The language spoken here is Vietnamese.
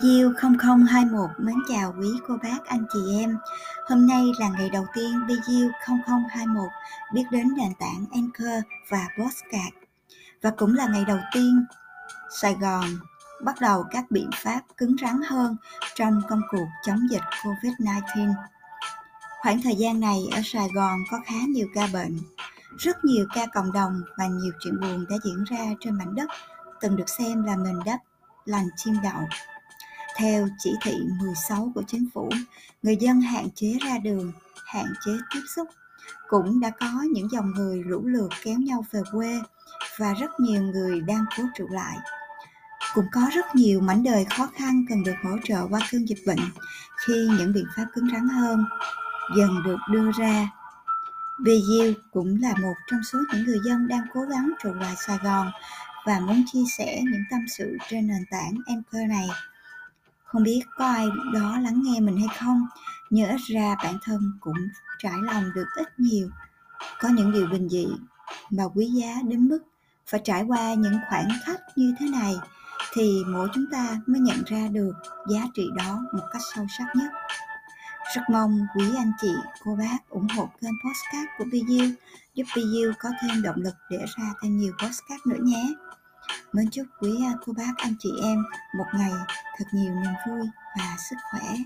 Diêu 0021 mến chào quý cô bác anh chị em. Hôm nay là ngày đầu tiên Diêu 0021 biết đến nền tảng Anchor và Postcard và cũng là ngày đầu tiên Sài Gòn bắt đầu các biện pháp cứng rắn hơn trong công cuộc chống dịch Covid-19. Khoảng thời gian này ở Sài Gòn có khá nhiều ca bệnh, rất nhiều ca cộng đồng và nhiều chuyện buồn đã diễn ra trên mảnh đất từng được xem là mình đất lành chim đậu theo chỉ thị 16 của chính phủ, người dân hạn chế ra đường, hạn chế tiếp xúc. Cũng đã có những dòng người lũ lượt kéo nhau về quê và rất nhiều người đang cố trụ lại. Cũng có rất nhiều mảnh đời khó khăn cần được hỗ trợ qua cơn dịch bệnh khi những biện pháp cứng rắn hơn dần được đưa ra. Vì Diêu cũng là một trong số những người dân đang cố gắng trụ lại Sài Gòn và muốn chia sẻ những tâm sự trên nền tảng Anchor này không biết có ai đó lắng nghe mình hay không nhưng ít ra bản thân cũng trải lòng được ít nhiều. Có những điều bình dị mà quý giá đến mức phải trải qua những khoảng khắc như thế này thì mỗi chúng ta mới nhận ra được giá trị đó một cách sâu sắc nhất. Rất mong quý anh chị cô bác ủng hộ kênh postcard của PU, giúp PU có thêm động lực để ra thêm nhiều postcard nữa nhé. Mến chúc quý à, cô bác, anh chị em một ngày thật nhiều niềm vui và sức khỏe.